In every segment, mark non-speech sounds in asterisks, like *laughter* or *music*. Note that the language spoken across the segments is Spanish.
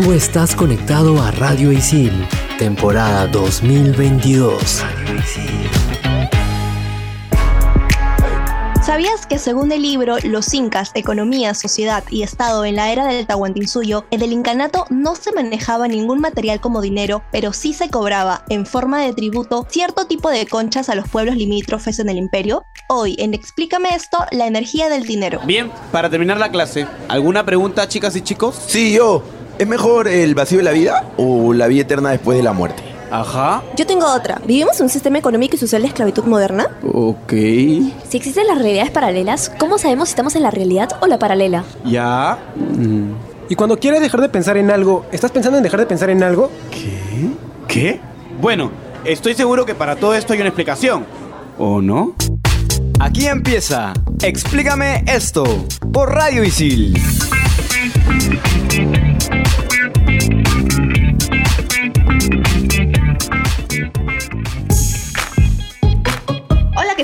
Tú estás conectado a Radio Isil, temporada 2022. ¿Sabías que según el libro Los Incas, Economía, Sociedad y Estado en la era del Tahuantinsuyo, en el incanato no se manejaba ningún material como dinero, pero sí se cobraba, en forma de tributo, cierto tipo de conchas a los pueblos limítrofes en el imperio? Hoy, en Explícame esto, la energía del dinero. Bien, para terminar la clase, ¿alguna pregunta, chicas y chicos? Sí, yo. ¿Es mejor el vacío de la vida o la vida eterna después de la muerte? Ajá. Yo tengo otra. ¿Vivimos en un sistema económico y social de esclavitud moderna? Ok. Si existen las realidades paralelas, ¿cómo sabemos si estamos en la realidad o la paralela? Ya. Y cuando quieres dejar de pensar en algo, ¿estás pensando en dejar de pensar en algo? ¿Qué? ¿Qué? Bueno, estoy seguro que para todo esto hay una explicación. ¿O no? Aquí empieza Explícame esto por Radio Isil.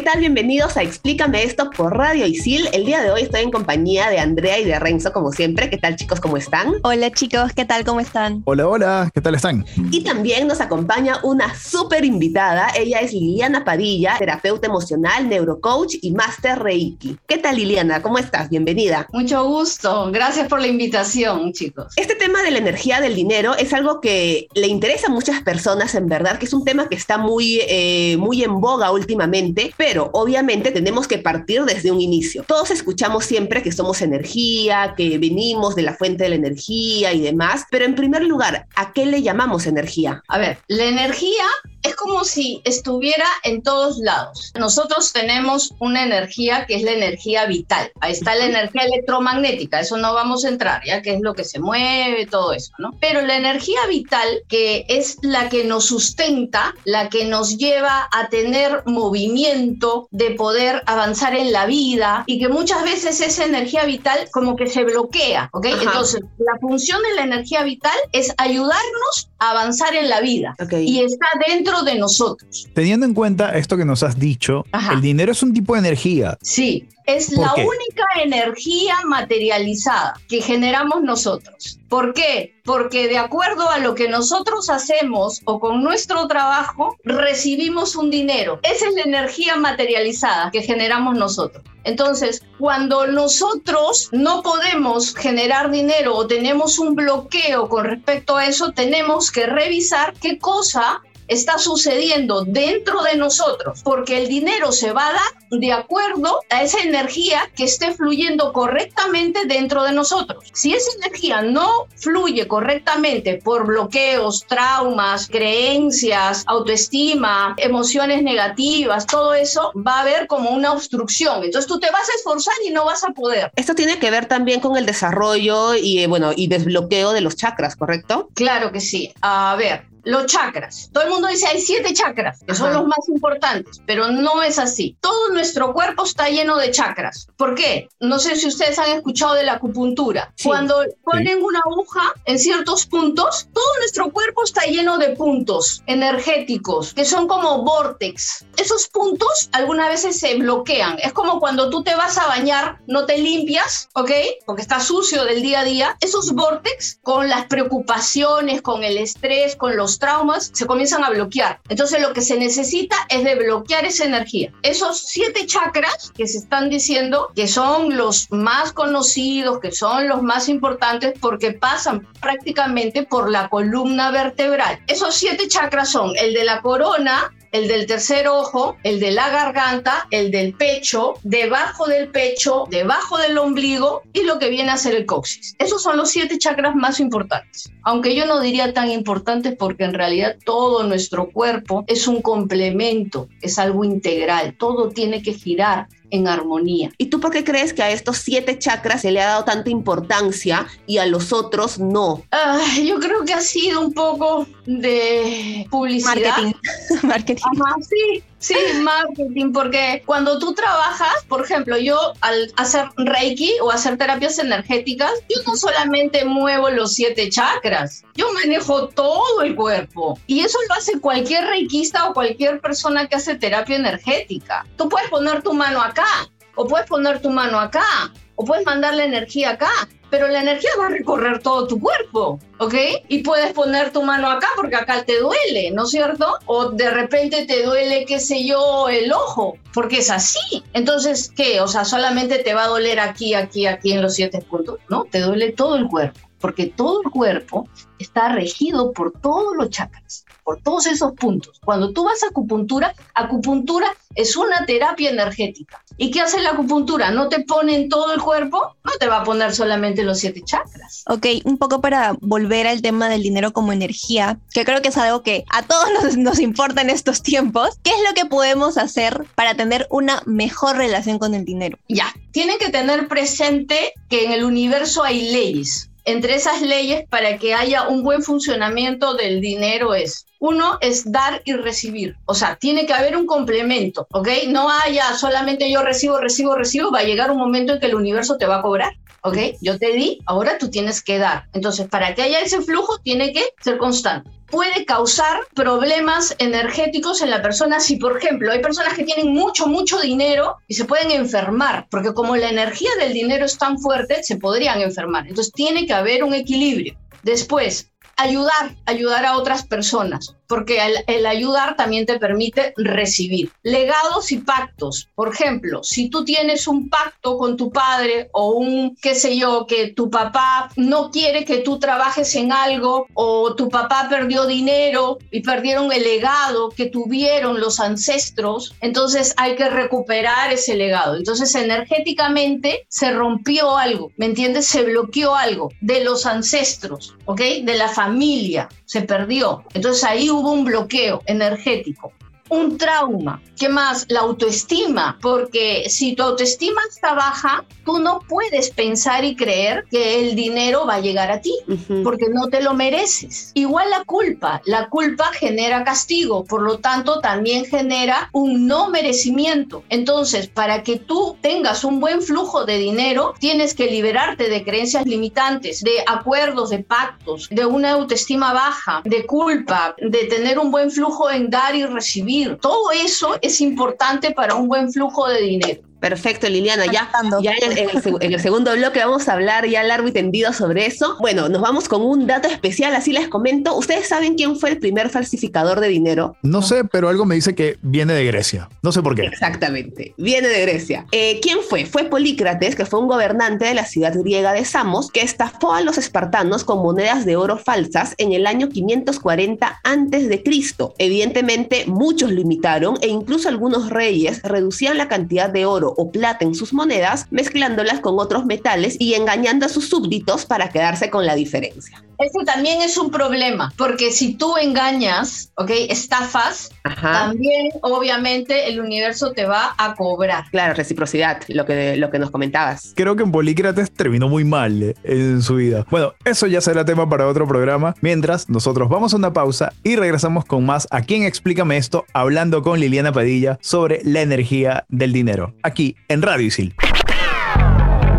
Tal? Bienvenidos a Explícame esto por Radio Isil. El día de hoy estoy en compañía de Andrea y de Renzo, como siempre. ¿Qué tal, chicos? ¿Cómo están? Hola chicos, ¿qué tal? ¿Cómo están? Hola, hola, ¿qué tal están? Y también nos acompaña una súper invitada. Ella es Liliana Padilla, terapeuta emocional, neurocoach y máster Reiki. ¿Qué tal, Liliana? ¿Cómo estás? Bienvenida. Mucho gusto. Gracias por la invitación, chicos. Este tema de la energía del dinero es algo que le interesa a muchas personas, en verdad, que es un tema que está muy, eh, muy en boga últimamente, pero obviamente tenemos que partir desde un inicio. Todos escuchamos siempre que somos energía, que venimos de la fuente de la energía y demás, pero en primer lugar, ¿a qué le llamamos energía? A ver, la energía es como si estuviera en todos lados. Nosotros tenemos una energía que es la energía vital. Ahí está la energía electromagnética, eso no vamos a entrar, ya que es lo que se mueve, todo eso, ¿no? Pero la energía vital, que es la que nos sustenta, la que nos lleva a tener movimiento, de poder avanzar en la vida y que muchas veces esa energía vital como que se bloquea, ¿ok? Ajá. Entonces, la función de la energía vital es ayudarnos a avanzar en la vida Ok. y está dentro de nosotros. Teniendo en cuenta esto que nos has dicho, Ajá. el dinero es un tipo de energía. Sí, es ¿Por la qué? única energía materializada que generamos nosotros. ¿Por qué? Porque de acuerdo a lo que nosotros hacemos o con nuestro trabajo, recibimos un dinero. Esa es la energía materializada que generamos nosotros. Entonces, cuando nosotros no podemos generar dinero o tenemos un bloqueo con respecto a eso, tenemos que revisar qué cosa está sucediendo dentro de nosotros, porque el dinero se va a dar de acuerdo a esa energía que esté fluyendo correctamente dentro de nosotros. Si esa energía no fluye correctamente por bloqueos, traumas, creencias, autoestima, emociones negativas, todo eso va a haber como una obstrucción. Entonces tú te vas a esforzar y no vas a poder. Esto tiene que ver también con el desarrollo y, eh, bueno, y desbloqueo de los chakras, ¿correcto? Claro que sí. A ver, los chakras. Todo el mundo dice hay siete chakras, que son Ajá. los más importantes, pero no es así. Todo nuestro cuerpo está lleno de chakras. ¿Por qué? No sé si ustedes han escuchado de la acupuntura. Sí. Cuando ponen una aguja en ciertos puntos, todo nuestro cuerpo está lleno de puntos energéticos, que son como vortex. Esos puntos algunas veces se bloquean. Es como cuando tú te vas a bañar, no te limpias, ¿ok? Porque está sucio del día a día. Esos vortex con las preocupaciones, con el estrés, con los traumas, se comienzan a bloquear. Entonces lo que se necesita es de bloquear esa energía. Esos siete chakras que se están diciendo que son los más conocidos, que son los más importantes porque pasan prácticamente por la columna vertebral. Esos siete chakras son el de la corona, el del tercer ojo, el de la garganta, el del pecho, debajo del pecho, debajo del ombligo y lo que viene a ser el coxis. Esos son los siete chakras más importantes. Aunque yo no diría tan importantes porque en realidad todo nuestro cuerpo es un complemento, es algo integral, todo tiene que girar en armonía. ¿Y tú por qué crees que a estos siete chakras se le ha dado tanta importancia y a los otros no? Ay, yo creo que ha sido un poco de publicidad. Marketing. *laughs* Marketing. Ajá, sí, sí, marketing, porque cuando tú trabajas, por ejemplo, yo al hacer Reiki o hacer terapias energéticas, yo no solamente muevo los siete chakras, yo manejo todo el cuerpo. Y eso lo hace cualquier reikista o cualquier persona que hace terapia energética. Tú puedes poner tu mano acá, o puedes poner tu mano acá, o puedes mandar la energía acá, pero la energía va a recorrer todo tu cuerpo, ¿ok? Y puedes poner tu mano acá porque acá te duele, ¿no es cierto? O de repente te duele, qué sé yo, el ojo, porque es así. Entonces, ¿qué? O sea, solamente te va a doler aquí, aquí, aquí en los siete puntos, ¿no? Te duele todo el cuerpo, porque todo el cuerpo está regido por todos los chakras por todos esos puntos. Cuando tú vas a acupuntura, acupuntura es una terapia energética. ¿Y qué hace la acupuntura? No te pone en todo el cuerpo, no te va a poner solamente los siete chakras. Ok, un poco para volver al tema del dinero como energía, que creo que es algo que a todos nos, *laughs* nos importa en estos tiempos. ¿Qué es lo que podemos hacer para tener una mejor relación con el dinero? Ya, tienen que tener presente que en el universo hay leyes entre esas leyes para que haya un buen funcionamiento del dinero es, uno es dar y recibir, o sea, tiene que haber un complemento, ¿ok? No haya solamente yo recibo, recibo, recibo, va a llegar un momento en que el universo te va a cobrar. ¿Ok? Yo te di, ahora tú tienes que dar. Entonces, para que haya ese flujo, tiene que ser constante puede causar problemas energéticos en la persona si, por ejemplo, hay personas que tienen mucho, mucho dinero y se pueden enfermar, porque como la energía del dinero es tan fuerte, se podrían enfermar. Entonces tiene que haber un equilibrio. Después, ayudar, ayudar a otras personas porque el, ayudar también te permite recibir. Legados y pactos. Por ejemplo, si tú tienes un pacto con tu padre o un, qué sé yo, que tu papá no quiere que tú trabajes en algo o tu papá perdió dinero y perdieron el legado que tuvieron los ancestros, entonces hay que recuperar ese legado. Entonces energéticamente se rompió algo, ¿me entiendes? Se bloqueó algo de los ancestros, ¿ok? De la familia, se perdió. Entonces ahí hubo un bloqueo energético un trauma. ¿Qué más? La autoestima, porque si tu autoestima está baja, tú no puedes pensar y creer que el dinero va a llegar a ti, porque no te lo mereces. Igual la culpa, la culpa genera castigo, por lo tanto también genera un no merecimiento. Entonces, para que tú tengas un buen flujo de dinero, tienes que liberarte de creencias limitantes, de acuerdos, de pactos, de una autoestima baja, de culpa, de tener un buen flujo en dar y recibir todo eso es importante para un buen flujo de dinero. Perfecto, Liliana. Ya, ya en, el, segundo bloque vamos a hablar ya largo y tendido sobre eso. Bueno, nos vamos con un dato especial, así les comento. ¿Ustedes saben quién fue el primer falsificador de dinero? No sé, pero algo me dice que viene de Grecia. No sé por qué. Exactamente, viene de Grecia. Eh, ¿Quién fue? Fue Polícrates, que fue un gobernante de la ciudad griega de Samos, que estafó a los espartanos con monedas de oro falsas en el año 540 antes de Cristo. Evidentemente, muchos lo imitaron e incluso algunos reyes reducían la cantidad de oro o plata en sus monedas, mezclándolas con otros metales y engañando a sus súbditos para quedarse con la diferencia. Eso también es un problema, porque si tú engañas, ¿ok? Estafas, también obviamente el universo te va a cobrar. Claro, reciprocidad, lo que, lo que nos comentabas. Creo que en Polícrates terminó muy mal eh, en su vida. Bueno, eso ya será tema para otro programa. Mientras, nosotros vamos a una pausa y regresamos con más a quien explícame esto, hablando con Liliana Padilla sobre la energía del dinero, aquí en Radio Isil.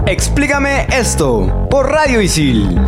Explícame esto por Radio Isil.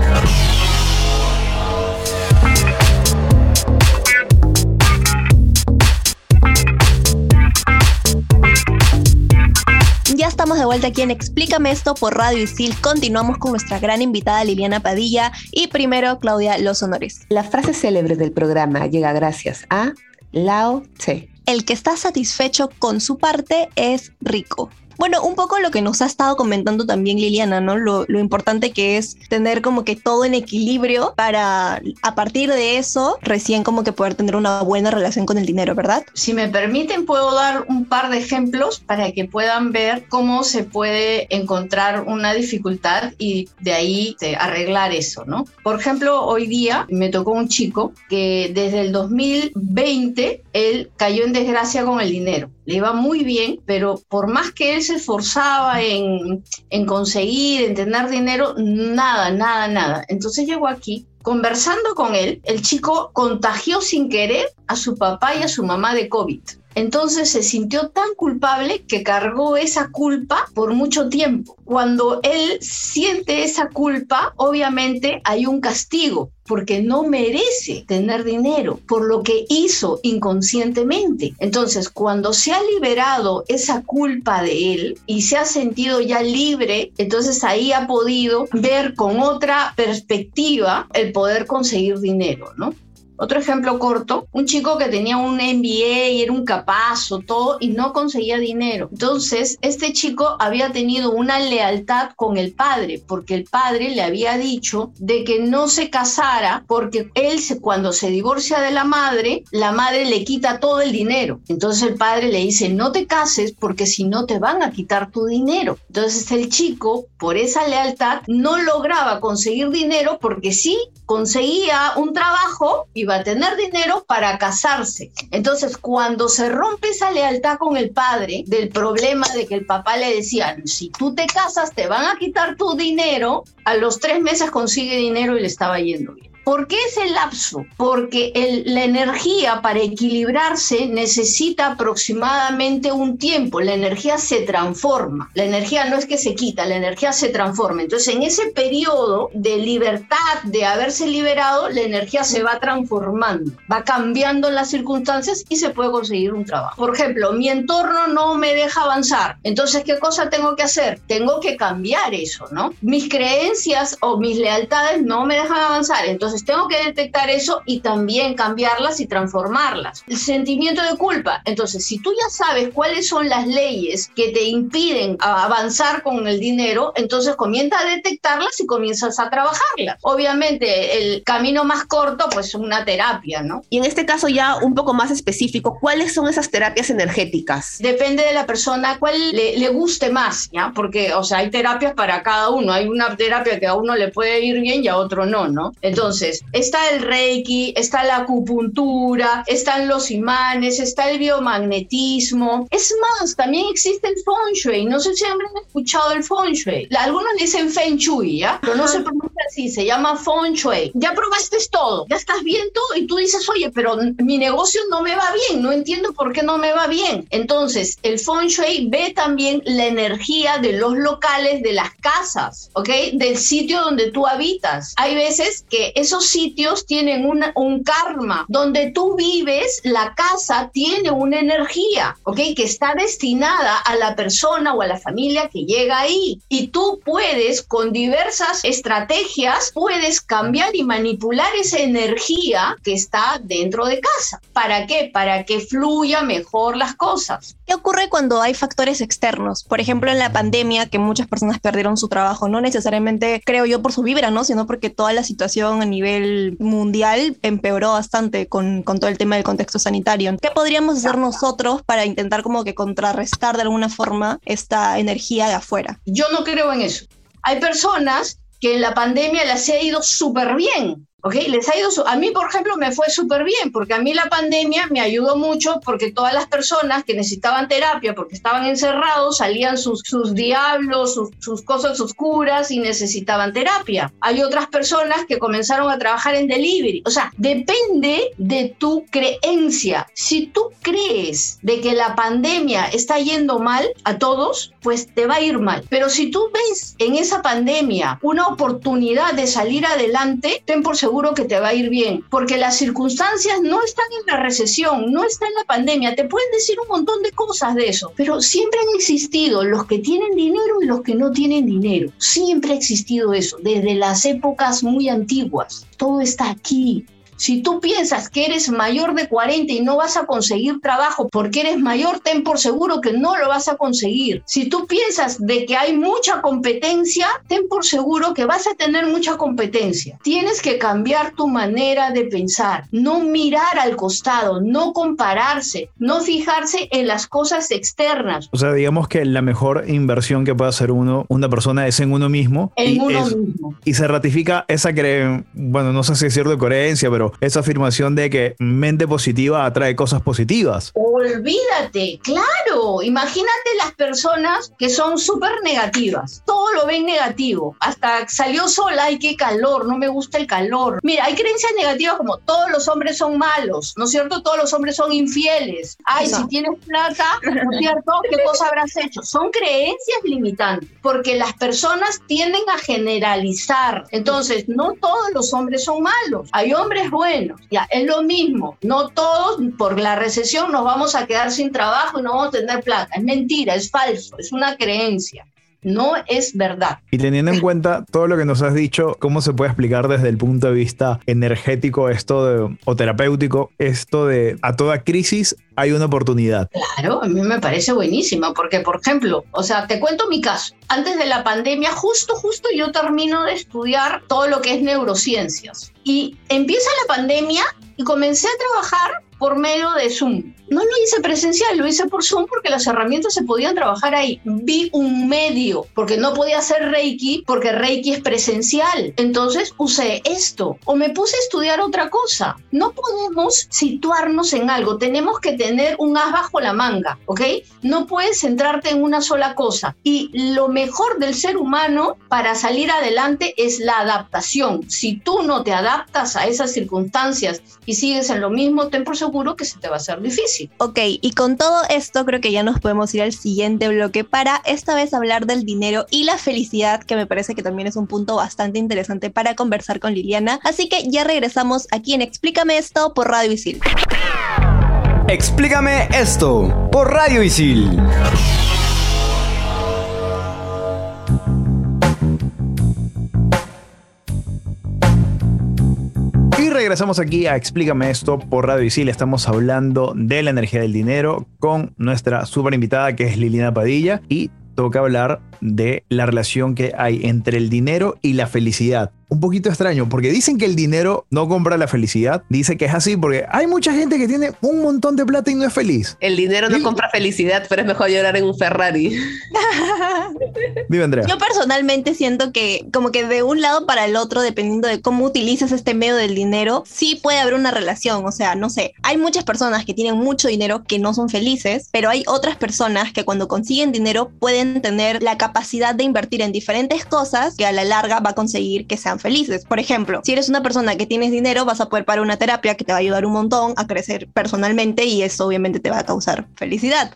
Ya estamos de vuelta aquí en Explícame esto por Radio Isil. Continuamos con nuestra gran invitada Liliana Padilla y primero Claudia Los Honores. La frase célebre del programa llega gracias a Lao Tse. El que está satisfecho con su parte es rico. Bueno, un poco lo que nos ha estado comentando también Liliana, ¿no? Lo, importante que es tener como que todo en equilibrio para a partir de eso recién como que poder tener una buena relación con el dinero, ¿verdad? Si me permiten, puedo dar un par de ejemplos para que puedan ver cómo se puede encontrar una dificultad y de ahí de arreglar eso, ¿no? Por ejemplo, hoy día me tocó un chico que desde el 2020 él cayó en desgracia con el dinero. Le iba muy bien, pero por más que él se esforzaba en, en conseguir, en tener dinero, nada, nada, nada. Entonces llegó aquí conversando con él, el chico contagió sin querer a su papá y a su mamá de COVID. Entonces se sintió tan culpable que cargó esa culpa por mucho tiempo. Cuando él siente esa culpa, obviamente hay un castigo porque no merece tener dinero por lo que hizo inconscientemente. Entonces, cuando se ha liberado esa culpa de él y se ha sentido ya libre, entonces ahí ha podido ver con otra perspectiva el poder conseguir dinero, ¿no? Otro ejemplo corto, un chico que tenía un MBA y era un capazo, todo, y no conseguía dinero. Entonces, este chico había tenido una lealtad con el padre, porque el padre le había dicho de que no se casara, porque él cuando se divorcia de la madre, la madre le quita todo el dinero. Entonces el padre le dice, no te cases porque si no te van a quitar tu dinero. Entonces el chico, por esa lealtad, no lograba conseguir dinero porque sí conseguía un trabajo y a tener dinero para casarse. Entonces, cuando se rompe esa lealtad con el padre, del problema de que el papá le decía, si tú te casas, te van a quitar tu dinero, a los tres meses consigue dinero y le estaba yendo bien. ¿Por qué ese lapso? Porque la energía para equilibrarse necesita aproximadamente un tiempo. La energía se transforma. La energía no es que se quita, la energía se transforma. Entonces, en ese periodo de libertad, de haberse liberado, la energía se va transformando, va cambiando las circunstancias y se puede conseguir un trabajo. Por ejemplo, mi entorno no me deja avanzar. Entonces, ¿qué cosa tengo que hacer? Tengo que cambiar eso, ¿no? Mis creencias o mis lealtades no me dejan avanzar. Entonces, tengo que detectar eso y también cambiarlas y transformarlas. El sentimiento de culpa. Entonces, si tú ya sabes cuáles son las leyes que te impiden avanzar con el dinero, entonces comienza a detectarlas y comienzas a trabajarlas. Obviamente, el camino más corto, pues una terapia, ¿no? Y en este caso ya un poco más específico, ¿cuáles son esas terapias energéticas? Depende de la persona, cuál le, le guste más, ¿ya? Porque, o sea, hay terapias para cada uno. Hay una terapia que a uno le puede ir bien y a otro no, ¿no? Entonces, está el reiki, está la acupuntura, están los imanes, está el biomagnetismo. Es más, también existe el feng shui. No sé si han escuchado el feng shui. Algunos dicen feng shui, ¿ya? Pero no se pronuncia así, se llama feng shui. Ya probaste todo, ya estás bien todo y tú dices, oye, pero mi negocio no me va bien, no entiendo por qué no me va bien. Entonces, el feng shui ve también la energía de los locales, de las casas, ¿ok? Del sitio donde tú habitas. Hay veces que eso sitios tienen un karma. Donde tú vives, la casa tiene una energía, ¿ok? Que está destinada a la persona o a la familia que llega ahí. Y tú puedes, con diversas estrategias, puedes cambiar y manipular esa energía que está dentro de casa. ¿Para qué? Para que fluya mejor las cosas. ¿Qué ocurre cuando hay factores externos? Por ejemplo, en la pandemia, que muchas personas perdieron su trabajo, no necesariamente, creo yo, por su vibra, ¿no? Sino porque toda la situación a nivel mundial empeoró bastante con, con todo el tema del contexto sanitario. ¿Qué podríamos hacer nosotros para intentar como que contrarrestar de alguna forma esta energía de afuera? Yo no creo en eso. Hay personas que en la pandemia les ha ido súper bien, ¿ok? Les ha ido, a mí, por ejemplo, me fue súper bien, porque a mí la pandemia me ayudó mucho porque todas las personas que necesitaban terapia, porque estaban encerrados, salían sus, sus diablos, sus, sus cosas oscuras y necesitaban terapia. Hay otras personas que comenzaron a trabajar en delivery. O sea, depende de tu creencia. Si tú crees de que la pandemia está yendo mal a todos, pues te va a ir mal. Pero si tú ves en esa pandemia una oportunidad de salir adelante, ten por seguro que te va a ir bien, porque las circunstancias no están en la recesión, no están en la pandemia, te pueden decir un montón de cosas de eso, pero siempre han existido los que tienen dinero y los que no tienen dinero, siempre ha existido eso, desde las épocas muy antiguas, todo está aquí, si tú piensas que eres mayor de 40 y no vas a conseguir trabajo porque eres mayor, ten por seguro que no lo vas a conseguir. Si tú piensas de que hay mucha competencia, ten por seguro que vas a tener mucha competencia. Tienes que cambiar tu manera de pensar, no mirar al costado, no compararse, no fijarse en las cosas externas. O sea, digamos que la mejor inversión que puede hacer uno, una persona es en uno mismo. En y uno es- mismo. Y se ratifica esa creencia, bueno, no sé si es cierto de coherencia, pero esa afirmación de que mente positiva atrae cosas positivas. Olvídate, claro. Imagínate las personas que son súper negativas. Todo lo ven negativo. Hasta salió sola, ay, qué calor, no me gusta el calor. Mira, hay creencias negativas como todos los hombres son malos, ¿no es cierto? Todos los hombres son infieles. Ay, si tienes plata, ¿no es cierto? ¿Qué *laughs* cosa habrás hecho? Son creencias limitantes, porque las personas tienden a generalizar. Entonces, no todos los hombres son malos. Hay hombres buenos. Ya, es lo mismo. No todos, por la recesión, nos vamos a quedar sin trabajo y no vamos a tener plata. Es mentira, es falso, es una creencia no es verdad. Y teniendo en cuenta todo lo que nos has dicho, ¿cómo se puede explicar desde el punto de vista energético esto de, o terapéutico, esto de a toda crisis hay una oportunidad? Claro, a mí me parece buenísimo, porque por ejemplo, o sea, te cuento mi caso. Antes de la pandemia, justo, justo yo termino de estudiar todo lo que es neurociencias. Y empieza la pandemia y comencé a trabajar por medio de Zoom. No lo hice presencial, lo hice por Zoom porque las herramientas se podían trabajar ahí. Vi un medio, porque no podía hacer Reiki, porque Reiki es presencial. Entonces usé esto o me puse a estudiar otra cosa. No podemos situarnos en algo, tenemos que tener un as bajo la manga, ¿ok? No puedes centrarte en una sola cosa. Y lo mejor del ser humano para salir adelante es la adaptación. Si tú no te adaptas a esas circunstancias y sigues en lo mismo, ten por seguro que se te va a hacer difícil. Ok, y con todo esto creo que ya nos podemos ir al siguiente bloque para esta vez hablar del dinero y la felicidad, que me parece que también es un punto bastante interesante para conversar con Liliana. Así que ya regresamos aquí en Explícame esto por Radio Isil. Explícame esto por Radio Isil. Regresamos aquí a Explícame esto por Radio Isil. Estamos hablando de la energía del dinero con nuestra super invitada que es Liliana Padilla y toca hablar de la relación que hay entre el dinero y la felicidad un poquito extraño, porque dicen que el dinero no compra la felicidad. Dice que es así porque hay mucha gente que tiene un montón de plata y no es feliz. El dinero no compra felicidad, pero es mejor llorar en un Ferrari. *laughs* Dime, Andrea. Yo personalmente siento que como que de un lado para el otro, dependiendo de cómo utilizas este medio del dinero, sí puede haber una relación. O sea, no sé, hay muchas personas que tienen mucho dinero que no son felices, pero hay otras personas que cuando consiguen dinero pueden tener la capacidad de invertir en diferentes cosas que a la larga va a conseguir que sean felices. Por ejemplo, si eres una persona que tienes dinero, vas a poder pagar una terapia que te va a ayudar un montón a crecer personalmente y eso obviamente te va a causar felicidad.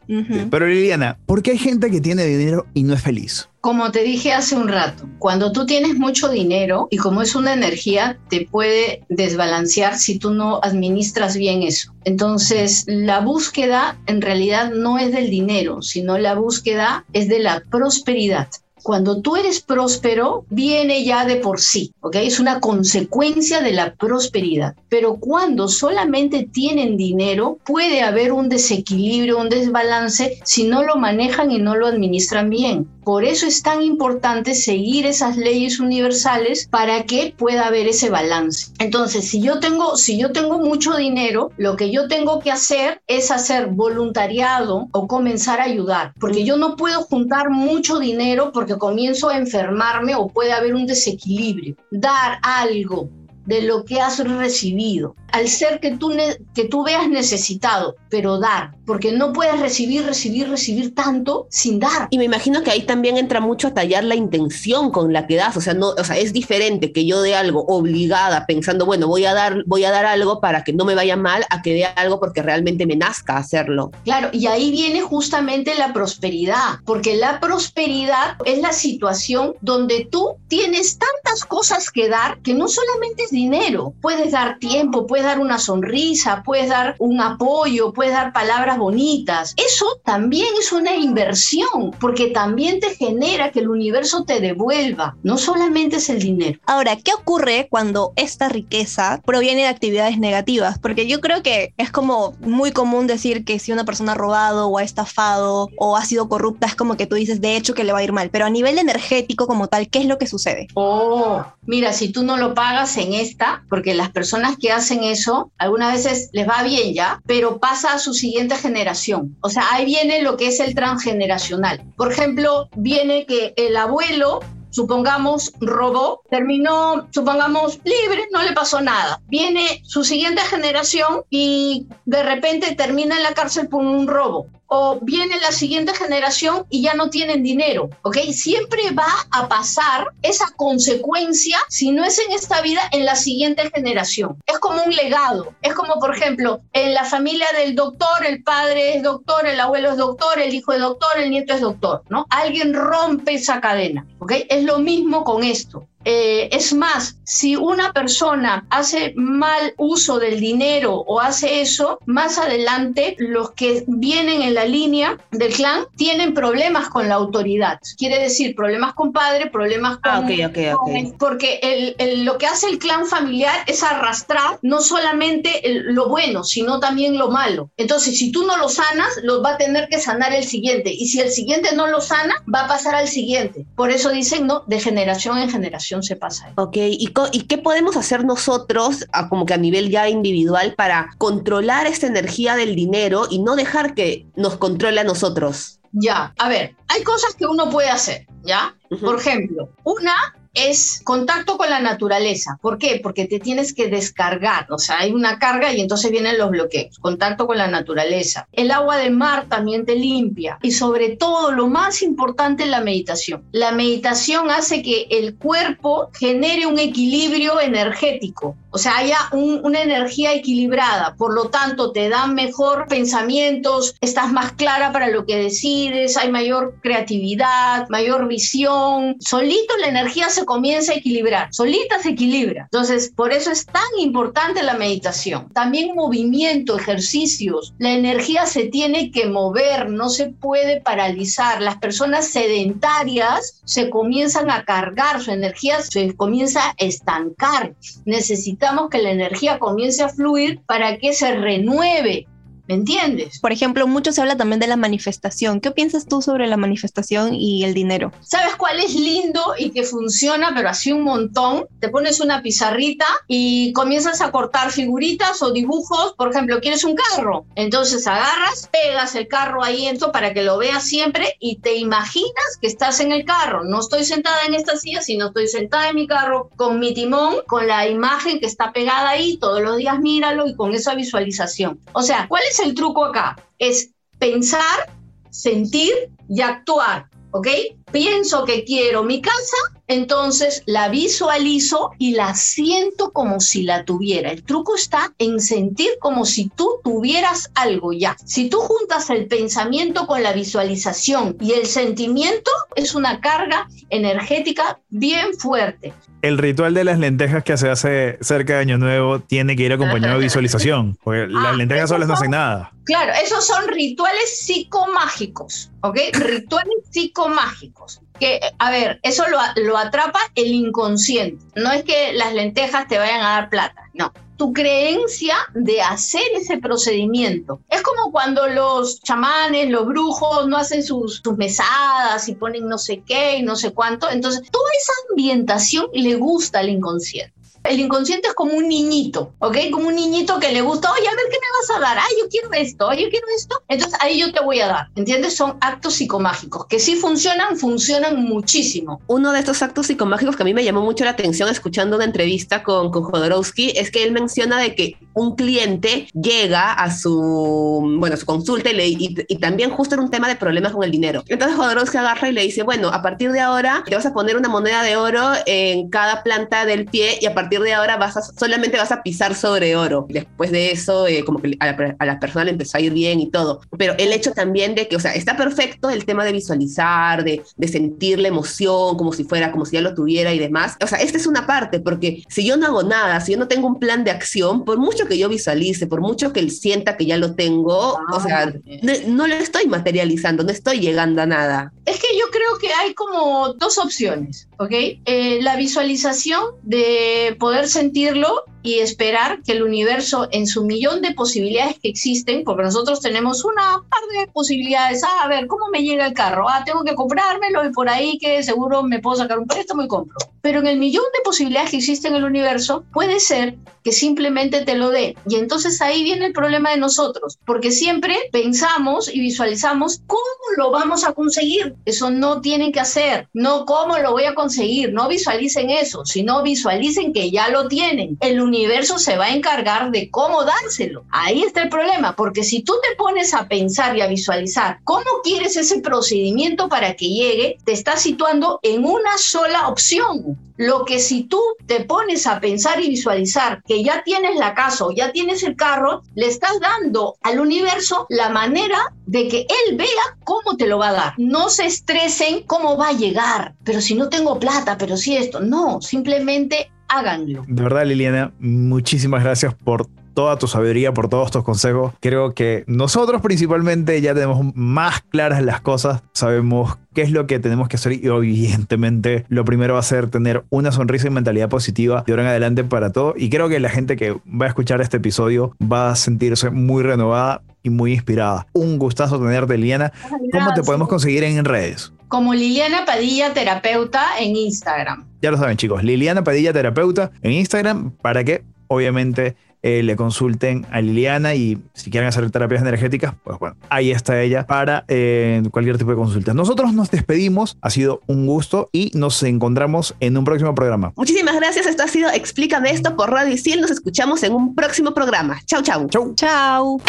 Pero Liliana, ¿por qué hay gente que tiene dinero y no es feliz? Como te dije hace un rato, cuando tú tienes mucho dinero y como es una energía, te puede desbalancear si tú no administras bien eso. Entonces, la búsqueda en realidad no es del dinero, sino la búsqueda es de la prosperidad. Cuando tú eres próspero, viene ya de por sí, ¿ok? Es una consecuencia de la prosperidad. Pero cuando solamente tienen dinero, puede haber un desequilibrio, un desbalance si no lo manejan y no lo administran bien. Por eso es tan importante seguir esas leyes universales para que pueda haber ese balance. Entonces, si yo tengo, si yo tengo mucho dinero, lo que yo tengo que hacer es hacer voluntariado o comenzar a ayudar, porque yo no puedo juntar mucho dinero porque comienzo a enfermarme o puede haber un desequilibrio. Dar algo de lo que has recibido. Al ser que tú, que tú veas necesitado, pero dar, porque no puedes recibir, recibir, recibir tanto sin dar. Y me imagino que ahí también entra mucho a tallar la intención con la que das, o sea, no, o sea, es diferente que yo dé algo obligada pensando, bueno, voy a dar voy a dar algo para que no me vaya mal a que dé algo porque realmente me nazca hacerlo. Claro, y ahí viene justamente la prosperidad, porque la prosperidad es la situación donde tú tienes tantas cosas que dar que no solamente es dinero, puedes dar tiempo, puedes dar una sonrisa, puedes dar un apoyo, puedes dar palabras bonitas. Eso también es una inversión, porque también te genera que el universo te devuelva, no solamente es el dinero. Ahora, ¿qué ocurre cuando esta riqueza proviene de actividades negativas? Porque yo creo que es como muy común decir que si una persona ha robado o ha estafado o ha sido corrupta, es como que tú dices de hecho que le va a ir mal, pero a nivel energético como tal, ¿qué es lo que sucede? Oh, mira, si tú no lo pagas en esta, porque las personas que hacen eso, algunas veces les va bien ya, pero pasa a su siguiente generación. O sea, ahí viene lo que es el transgeneracional. Por ejemplo, viene que el abuelo supongamos, robó, terminó, supongamos, libre, no le pasó nada. Viene su siguiente generación y de repente termina en la cárcel por un robo o viene la siguiente generación y ya no tienen dinero, ¿ok? Siempre va a pasar esa consecuencia, si no es en esta vida, en la siguiente generación. Es como un legado, es como, por ejemplo, en la familia del doctor, el padre es doctor, el abuelo es doctor, el hijo es doctor, el nieto es doctor, ¿no? Alguien rompe esa cadena, ¿ok? Es lo mismo con esto. Eh, es más, si una persona hace mal uso del dinero o hace eso, más adelante los que vienen en la línea del clan tienen problemas con la autoridad. Quiere decir problemas con padre, problemas con... Ah, ok, ok, ok. porque lo que hace el clan familiar es arrastrar no solamente lo bueno, sino también lo malo. Entonces, si tú no lo sanas, lo va a tener que sanar el siguiente. Y si el siguiente no lo sana, va a pasar al siguiente. Por eso dicen, ¿no? De generación en generación se pasa. Ok, ¿Y, ¿y qué podemos hacer nosotros, como que a nivel ya individual, para controlar esta energía del dinero y no dejar que nos controle a nosotros? Ya, a ver, hay cosas que uno puede hacer, ¿ya? Por ejemplo, una es contacto con la naturaleza. ¿Por qué? Porque te tienes que descargar, o sea, hay una carga y entonces vienen los bloqueos. Contacto con la naturaleza. El agua de mar también te limpia. Y sobre todo, lo más importante es la meditación. La meditación hace que el cuerpo genere un equilibrio energético. O sea, haya una energía equilibrada, por lo tanto te dan mejor pensamientos, estás más clara para lo que decides, hay mayor creatividad, mayor visión. Solito la energía se comienza a equilibrar, solita se equilibra. Entonces, por eso es tan importante la meditación. También movimiento, ejercicios. La energía se tiene que mover, no se puede paralizar. Las personas sedentarias se comienzan a cargar, su energía se comienza a estancar. Necesitamos que la energía comience a fluir para que se renueve. ¿Me entiendes? Por ejemplo, mucho se habla también de la manifestación. ¿Qué piensas tú sobre la manifestación y el dinero? ¿Sabes cuál es lindo y que funciona, pero así un montón? Te pones una pizarrita y comienzas a cortar figuritas o dibujos. Por ejemplo, quieres un carro. Entonces agarras, pegas el carro ahí esto para que lo veas siempre y te imaginas que estás en el carro. No estoy sentada en esta silla, sino estoy sentada en mi carro con mi timón, con la imagen que está pegada ahí. Todos los días míralo y con esa visualización. O sea, ¿cuál es el truco acá? Es pensar, sentir y actuar, ¿ok? Pienso que quiero mi casa, entonces la visualizo y la siento como si la tuviera. El truco está en sentir como si tú tuvieras algo ya. Si tú juntas el pensamiento con la visualización y el sentimiento, es una carga energética bien fuerte. El ritual de las lentejas que se hace cerca de Año Nuevo tiene que ir acompañado de visualización, porque *laughs* las Ah, lentejas solas no hacen nada. Claro, esos son rituales psicomágicos, ¿ok? Rituales psicomágicos. Que, a ver, eso lo, lo atrapa el inconsciente. No es que las lentejas te vayan a dar plata, no. Tu creencia de hacer ese procedimiento. Es como cuando los chamanes, los brujos, no hacen sus, sus mesadas y ponen no sé qué y no sé cuánto. Entonces, toda esa ambientación le gusta al inconsciente. El inconsciente es como un niñito, ¿ok? Como un niñito que le gusta, oye, a ver qué me vas a dar, ay, yo quiero esto, ay, yo quiero esto. Entonces ahí yo te voy a dar, ¿entiendes? Son actos psicomágicos que sí funcionan, funcionan muchísimo. Uno de estos actos psicomágicos que a mí me llamó mucho la atención escuchando una entrevista con, con Jodorowsky es que él menciona de que un cliente llega a su, bueno, a su consulta y, le- y, y también justo era un tema de problemas con el dinero. Entonces Jodorowsky agarra y le dice, bueno, a partir de ahora te vas a poner una moneda de oro en cada planta del pie y a partir de ahora vas a, solamente vas a pisar sobre oro. Después de eso, eh, como que a la, a la persona le empezó a ir bien y todo. Pero el hecho también de que, o sea, está perfecto el tema de visualizar, de, de sentir la emoción como si fuera, como si ya lo tuviera y demás. O sea, esta es una parte, porque si yo no hago nada, si yo no tengo un plan de acción, por mucho que yo visualice, por mucho que él sienta que ya lo tengo, o sea, no, no lo estoy materializando, no estoy llegando a nada. Es que yo creo que hay como dos opciones, ¿ok? Eh, la visualización de poder sentirlo y esperar que el universo en su millón de posibilidades que existen, porque nosotros tenemos una par de posibilidades, ah, a ver, ¿cómo me llega el carro? Ah, tengo que comprármelo y por ahí que seguro me puedo sacar un préstamo y compro. Pero en el millón de posibilidades que existen en el universo, puede ser que simplemente te lo dé. Y entonces ahí viene el problema de nosotros, porque siempre pensamos y visualizamos cómo lo vamos a conseguir. Eso no tienen que hacer, no cómo lo voy a conseguir, no visualicen eso, sino visualicen que ya lo tienen. El universo se va a encargar de cómo dárselo. Ahí está el problema, porque si tú te pones a pensar y a visualizar cómo quieres ese procedimiento para que llegue, te estás situando en una sola opción. Lo que si tú te pones a pensar y visualizar que ya tienes la casa o ya tienes el carro, le estás dando al universo la manera de que él vea cómo te lo va a dar. No se estresen cómo va a llegar, pero si no tengo plata, pero si esto, no, simplemente háganlo. De verdad, Liliana, muchísimas gracias por toda tu sabiduría, por todos tus consejos. Creo que nosotros principalmente ya tenemos más claras las cosas, sabemos qué es lo que tenemos que hacer y evidentemente lo primero va a ser tener una sonrisa y mentalidad positiva de ahora en adelante para todo y creo que la gente que va a escuchar este episodio va a sentirse muy renovada y muy inspirada. Un gustazo tenerte, Liliana. ¿Cómo te podemos conseguir en redes? Como Liliana Padilla Terapeuta en Instagram. Ya lo saben chicos, Liliana Padilla Terapeuta en Instagram para que obviamente eh, le consulten a Liliana y si quieren hacer terapias energéticas, pues bueno, ahí está ella para eh, cualquier tipo de consulta. Nosotros nos despedimos, ha sido un gusto y nos encontramos en un próximo programa. Muchísimas gracias, esto ha sido Explícame esto por Radio Isil, nos escuchamos en un próximo programa. Chau, chau. Chau. Chau.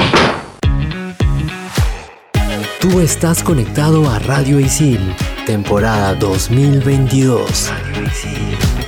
Tú estás conectado a Radio Isil, temporada 2022. Radio Isil.